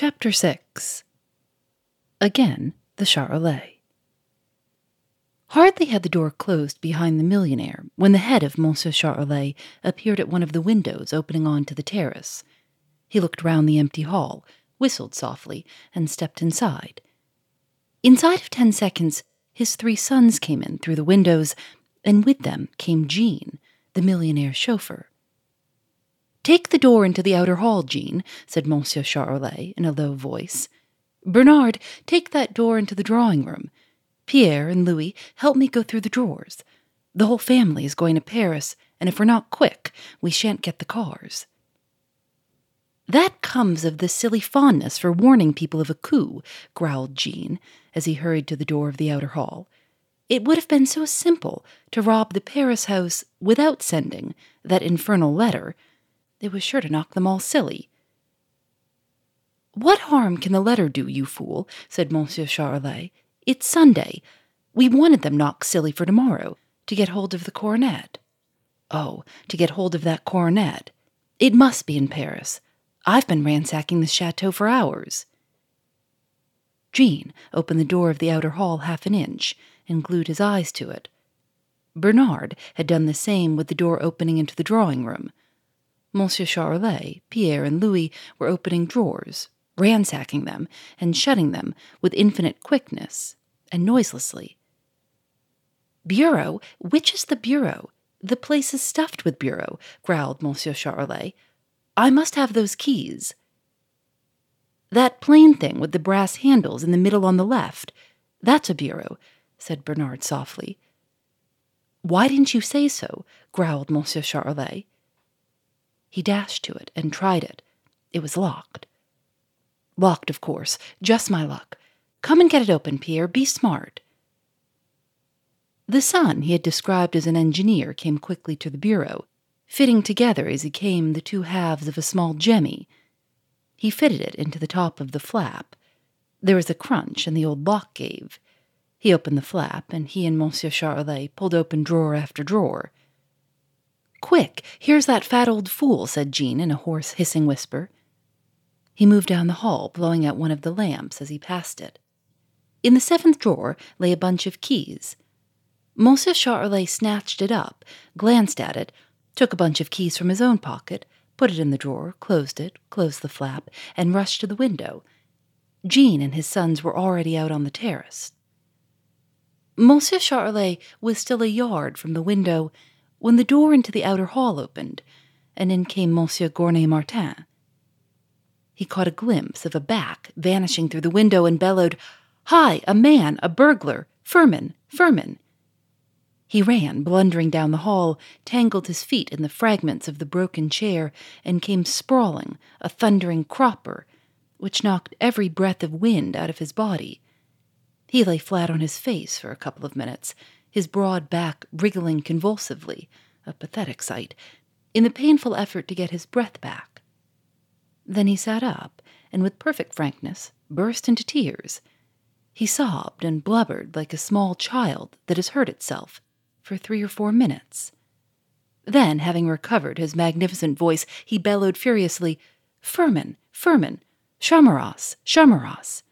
Chapter 6 Again, the Charolais. Hardly had the door closed behind the millionaire when the head of Monsieur Charolais appeared at one of the windows opening onto the terrace. He looked round the empty hall, whistled softly, and stepped inside. Inside of ten seconds, his three sons came in through the windows, and with them came Jean, the millionaire's chauffeur. Take the door into the outer hall, Jean, said Monsieur Charolais in a low voice. Bernard, take that door into the drawing room. Pierre and Louis, help me go through the drawers. The whole family is going to Paris, and if we're not quick, we shan't get the cars. That comes of the silly fondness for warning people of a coup, growled Jean as he hurried to the door of the outer hall. It would have been so simple to rob the Paris house without sending that infernal letter. It was sure to knock them all silly. What harm can the letter do, you fool? said Monsieur Charolais. It's Sunday. We wanted them knocked silly for tomorrow, to get hold of the coronet. Oh, to get hold of that coronet. It must be in Paris. I've been ransacking the chateau for hours. Jean opened the door of the outer hall half an inch and glued his eyes to it. Bernard had done the same with the door opening into the drawing room. Monsieur Charolais, Pierre, and Louis were opening drawers, ransacking them, and shutting them with infinite quickness and noiselessly. Bureau? Which is the bureau? The place is stuffed with bureau, growled Monsieur Charolais. I must have those keys. That plain thing with the brass handles in the middle on the left. That's a bureau, said Bernard softly. Why didn't you say so? growled Monsieur Charolais. He dashed to it and tried it. It was locked. Locked, of course. Just my luck. Come and get it open, Pierre. Be smart. The son he had described as an engineer came quickly to the bureau fitting together as he came the two halves of a small jemmy. He fitted it into the top of the flap. There was a crunch, and the old lock gave. He opened the flap, and he and Monsieur Charolais pulled open drawer after drawer. Quick, here's that fat old fool, said Jean in a hoarse, hissing whisper. He moved down the hall, blowing out one of the lamps as he passed it. In the seventh drawer lay a bunch of keys. Monsieur Charolais snatched it up, glanced at it, took a bunch of keys from his own pocket, put it in the drawer, closed it, closed the flap, and rushed to the window. Jean and his sons were already out on the terrace. Monsieur Charolais was still a yard from the window when the door into the outer hall opened, and in came Monsieur Gournay Martin. He caught a glimpse of a back vanishing through the window and bellowed, Hi, a man, a burglar, Firmin, Firmin. He ran, blundering down the hall, tangled his feet in the fragments of the broken chair, and came sprawling, a thundering cropper, which knocked every breath of wind out of his body. He lay flat on his face for a couple of minutes, his broad back wriggling convulsively, a pathetic sight, in the painful effort to get his breath back. Then he sat up, and with perfect frankness burst into tears. He sobbed and blubbered like a small child that has hurt itself for three or four minutes. Then, having recovered his magnificent voice, he bellowed furiously, Firmin, Firmin, Charmerace, Charmerace.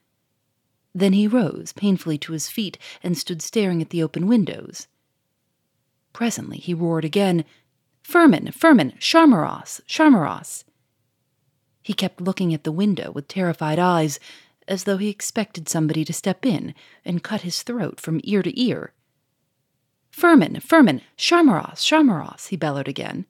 Then he rose painfully to his feet and stood staring at the open windows. Presently he roared again, Firmin, Firmin, Charmerace, Charmerace. He kept looking at the window with terrified eyes, as though he expected somebody to step in and cut his throat from ear to ear. Firmin, Firmin, Charmerace, Charmerace, he bellowed again.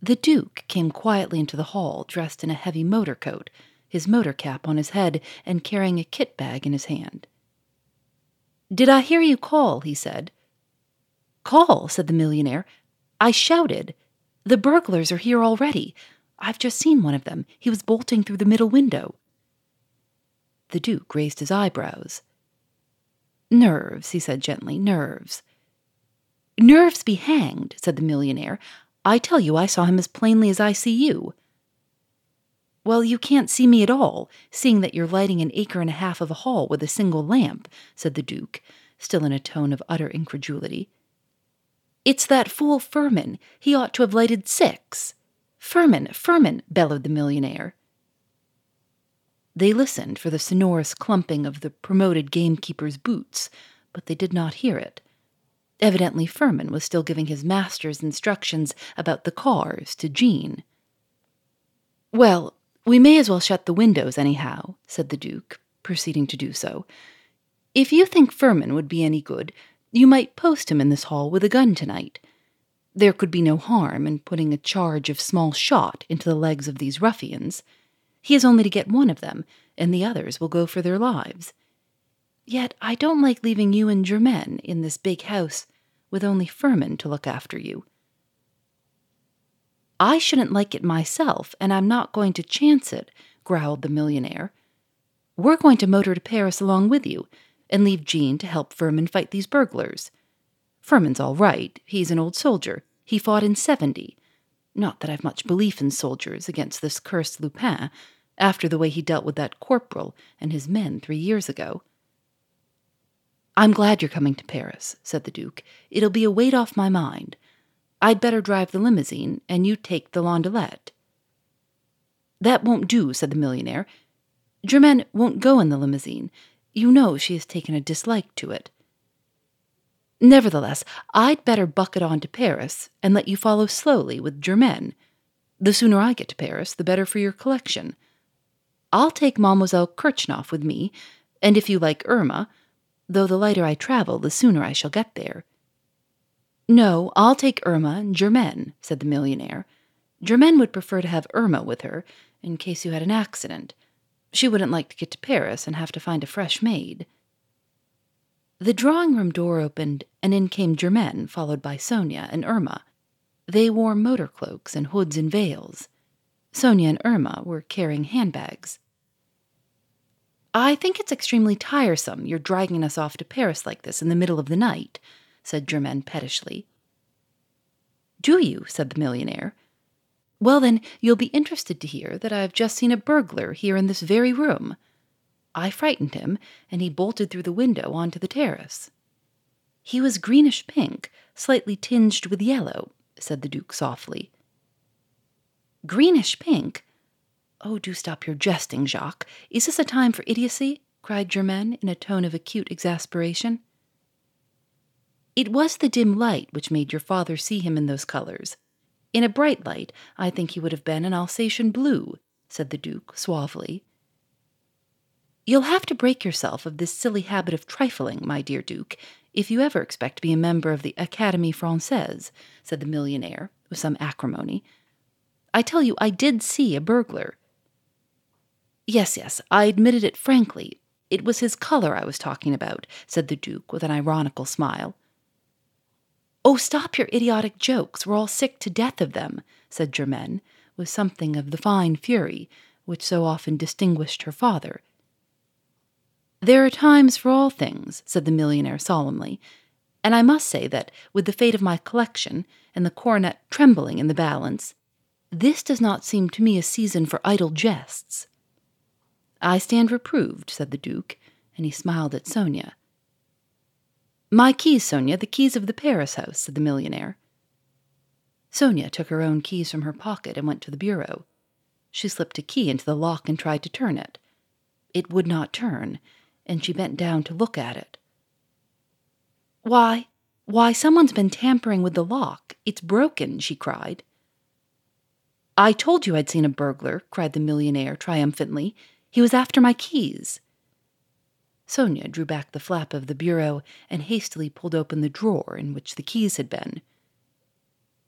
The Duke came quietly into the hall, dressed in a heavy motor coat, his motor cap on his head, and carrying a kit bag in his hand. Did I hear you call? he said. Call, said the millionaire. I shouted. The burglars are here already. I've just seen one of them. He was bolting through the middle window. The Duke raised his eyebrows. Nerves, he said gently, nerves. Nerves be hanged, said the millionaire. I tell you, I saw him as plainly as I see you. Well, you can't see me at all, seeing that you're lighting an acre and a half of a hall with a single lamp, said the Duke, still in a tone of utter incredulity. It's that fool Firmin. He ought to have lighted six. Firmin, Firmin, bellowed the millionaire. They listened for the sonorous clumping of the promoted gamekeeper's boots, but they did not hear it. Evidently, Firmin was still giving his master's instructions about the cars to Jean. Well, we may as well shut the windows, anyhow, said the Duke, proceeding to do so. If you think Firmin would be any good, you might post him in this hall with a gun tonight. There could be no harm in putting a charge of small shot into the legs of these ruffians. He has only to get one of them, and the others will go for their lives. Yet I don't like leaving you and Germaine in this big house with only Firmin to look after you. I shouldn't like it myself, and I'm not going to chance it, growled the millionaire. We're going to motor to Paris along with you and leave Jean to help Firmin fight these burglars. Firmin's all right. He's an old soldier. He fought in 70. Not that I've much belief in soldiers against this cursed Lupin, after the way he dealt with that corporal and his men three years ago. I'm glad you're coming to Paris, said the Duke. It'll be a weight off my mind. I'd better drive the limousine, and you take the landaulet. That won't do, said the millionaire. Germaine won't go in the limousine. You know she has taken a dislike to it. Nevertheless, I'd better bucket on to Paris and let you follow slowly with Germaine. The sooner I get to Paris, the better for your collection. I'll take Mademoiselle Kritchnoff with me, and if you like Irma, though the lighter I travel, the sooner I shall get there. No, I'll take Irma and Germaine, said the millionaire. Germaine would prefer to have Irma with her, in case you had an accident. She wouldn't like to get to Paris and have to find a fresh maid. The drawing room door opened, and in came Germaine, followed by Sonia and Irma. They wore motor cloaks and hoods and veils. Sonia and Irma were carrying handbags. I think it's extremely tiresome you're dragging us off to Paris like this in the middle of the night, said Germaine pettishly. Do you? said the millionaire. Well, then, you'll be interested to hear that I've just seen a burglar here in this very room. I frightened him, and he bolted through the window onto the terrace. He was greenish pink, slightly tinged with yellow, said the Duke softly. Greenish pink? Oh, do stop your jesting, Jacques. Is this a time for idiocy? cried Germaine in a tone of acute exasperation. It was the dim light which made your father see him in those colors, in a bright light, I think he would have been an Alsatian blue, said the Duke suavely. You'll have to break yourself of this silly habit of trifling, my dear Duke, if you ever expect to be a member of the Académie Française, said the millionaire with some acrimony. I tell you, I did see a burglar. Yes, yes, I admitted it frankly. It was his color I was talking about, said the Duke with an ironical smile. Oh, stop your idiotic jokes. We're all sick to death of them, said Germaine, with something of the fine fury which so often distinguished her father. There are times for all things, said the millionaire solemnly, and I must say that, with the fate of my collection and the coronet trembling in the balance, this does not seem to me a season for idle jests. I stand reproved, said the Duke, and he smiled at Sonia. My keys, Sonia, the keys of the Paris house, said the millionaire. Sonia took her own keys from her pocket and went to the bureau. She slipped a key into the lock and tried to turn it. It would not turn, and she bent down to look at it. Why, why, someone's been tampering with the lock. It's broken, she cried. I told you I'd seen a burglar, cried the millionaire triumphantly. He was after my keys. Sonia drew back the flap of the bureau and hastily pulled open the drawer in which the keys had been.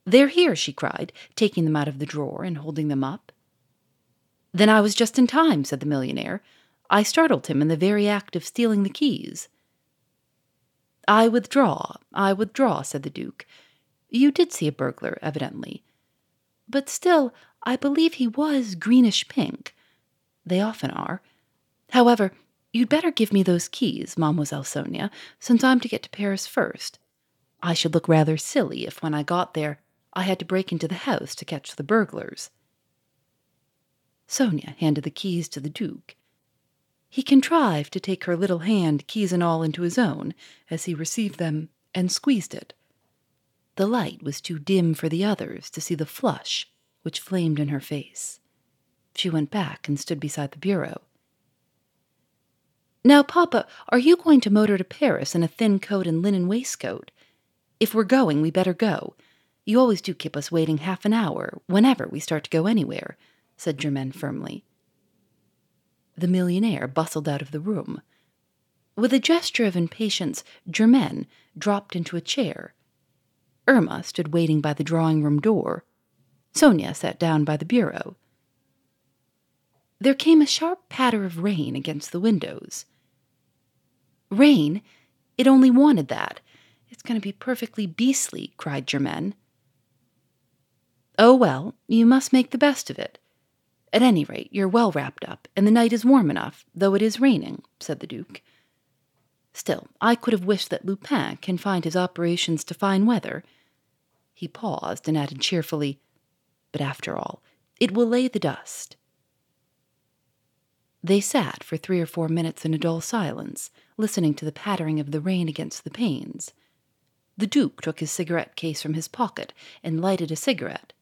They're here, she cried, taking them out of the drawer and holding them up. Then I was just in time, said the millionaire. I startled him in the very act of stealing the keys. I withdraw, I withdraw, said the Duke. You did see a burglar, evidently. But still, I believe he was greenish pink. They often are. However, you'd better give me those keys, Mademoiselle Sonia, since I'm to get to Paris first. I should look rather silly if, when I got there, I had to break into the house to catch the burglars. Sonia handed the keys to the Duke. He contrived to take her little hand, keys and all, into his own as he received them and squeezed it. The light was too dim for the others to see the flush which flamed in her face. She went back and stood beside the bureau. Now, Papa, are you going to motor to Paris in a thin coat and linen waistcoat? If we're going, we better go. You always do keep us waiting half an hour whenever we start to go anywhere, said Germaine firmly. The millionaire bustled out of the room. With a gesture of impatience, Germaine dropped into a chair. Irma stood waiting by the drawing room door. Sonia sat down by the bureau. There came a sharp patter of rain against the windows. Rain? It only wanted that. It's going to be perfectly beastly, cried Germaine. Oh, well, you must make the best of it. At any rate, you're well wrapped up, and the night is warm enough, though it is raining, said the Duke. Still, I could have wished that Lupin confined his operations to fine weather. He paused and added cheerfully, But after all, it will lay the dust. They sat for three or four minutes in a dull silence, listening to the pattering of the rain against the panes. The Duke took his cigarette case from his pocket and lighted a cigarette.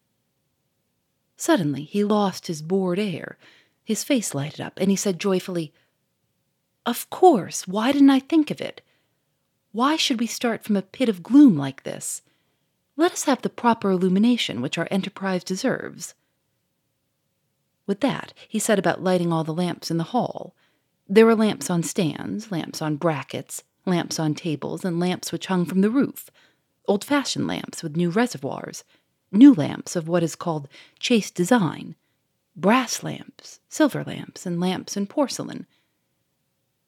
Suddenly he lost his bored air. His face lighted up, and he said joyfully, Of course, why didn't I think of it? Why should we start from a pit of gloom like this? Let us have the proper illumination which our enterprise deserves. With that, he set about lighting all the lamps in the hall. There were lamps on stands, lamps on brackets, lamps on tables, and lamps which hung from the roof, old fashioned lamps with new reservoirs new lamps of what is called chaste design, brass lamps, silver lamps, and lamps in porcelain.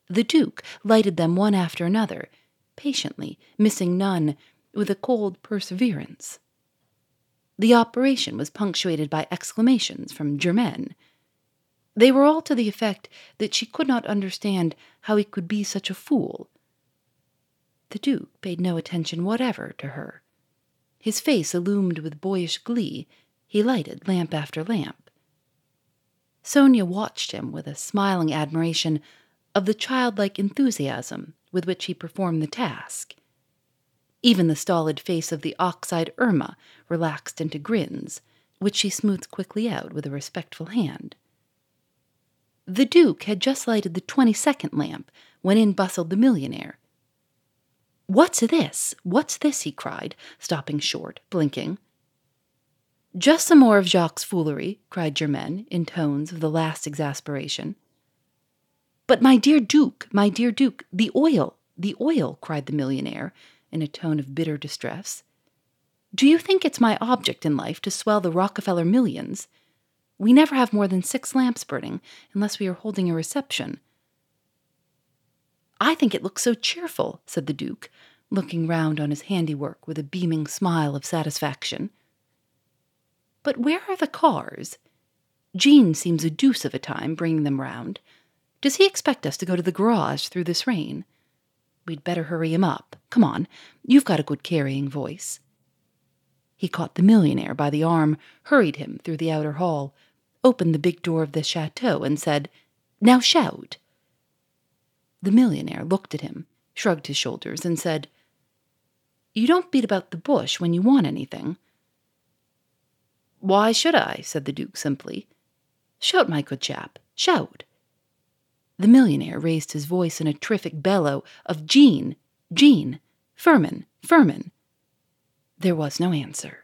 The Duke lighted them one after another, patiently, missing none, with a cold perseverance. The operation was punctuated by exclamations from Germaine. They were all to the effect that she could not understand how he could be such a fool. The Duke paid no attention whatever to her. His face illumined with boyish glee, he lighted lamp after lamp. Sonia watched him with a smiling admiration of the childlike enthusiasm with which he performed the task. Even the stolid face of the ox-eyed Irma relaxed into grins, which she smoothed quickly out with a respectful hand. The Duke had just lighted the twenty-second lamp when in bustled the millionaire, What's this? What's this? he cried, stopping short, blinking. Just some more of Jacques' foolery, cried Germaine, in tones of the last exasperation. But my dear Duke, my dear Duke, the oil, the oil, cried the millionaire, in a tone of bitter distress. Do you think it's my object in life to swell the Rockefeller millions? We never have more than six lamps burning unless we are holding a reception. I think it looks so cheerful, said the Duke, looking round on his handiwork with a beaming smile of satisfaction. But where are the cars? Jean seems a deuce of a time bringing them round. Does he expect us to go to the garage through this rain? We'd better hurry him up. Come on, you've got a good carrying voice. He caught the millionaire by the arm, hurried him through the outer hall, opened the big door of the chateau, and said, Now shout. The millionaire looked at him, shrugged his shoulders, and said, You don't beat about the bush when you want anything. Why should I? said the Duke simply. Shout, my good chap, shout. The millionaire raised his voice in a terrific bellow of Jean, Jean, Firmin, Firmin. There was no answer.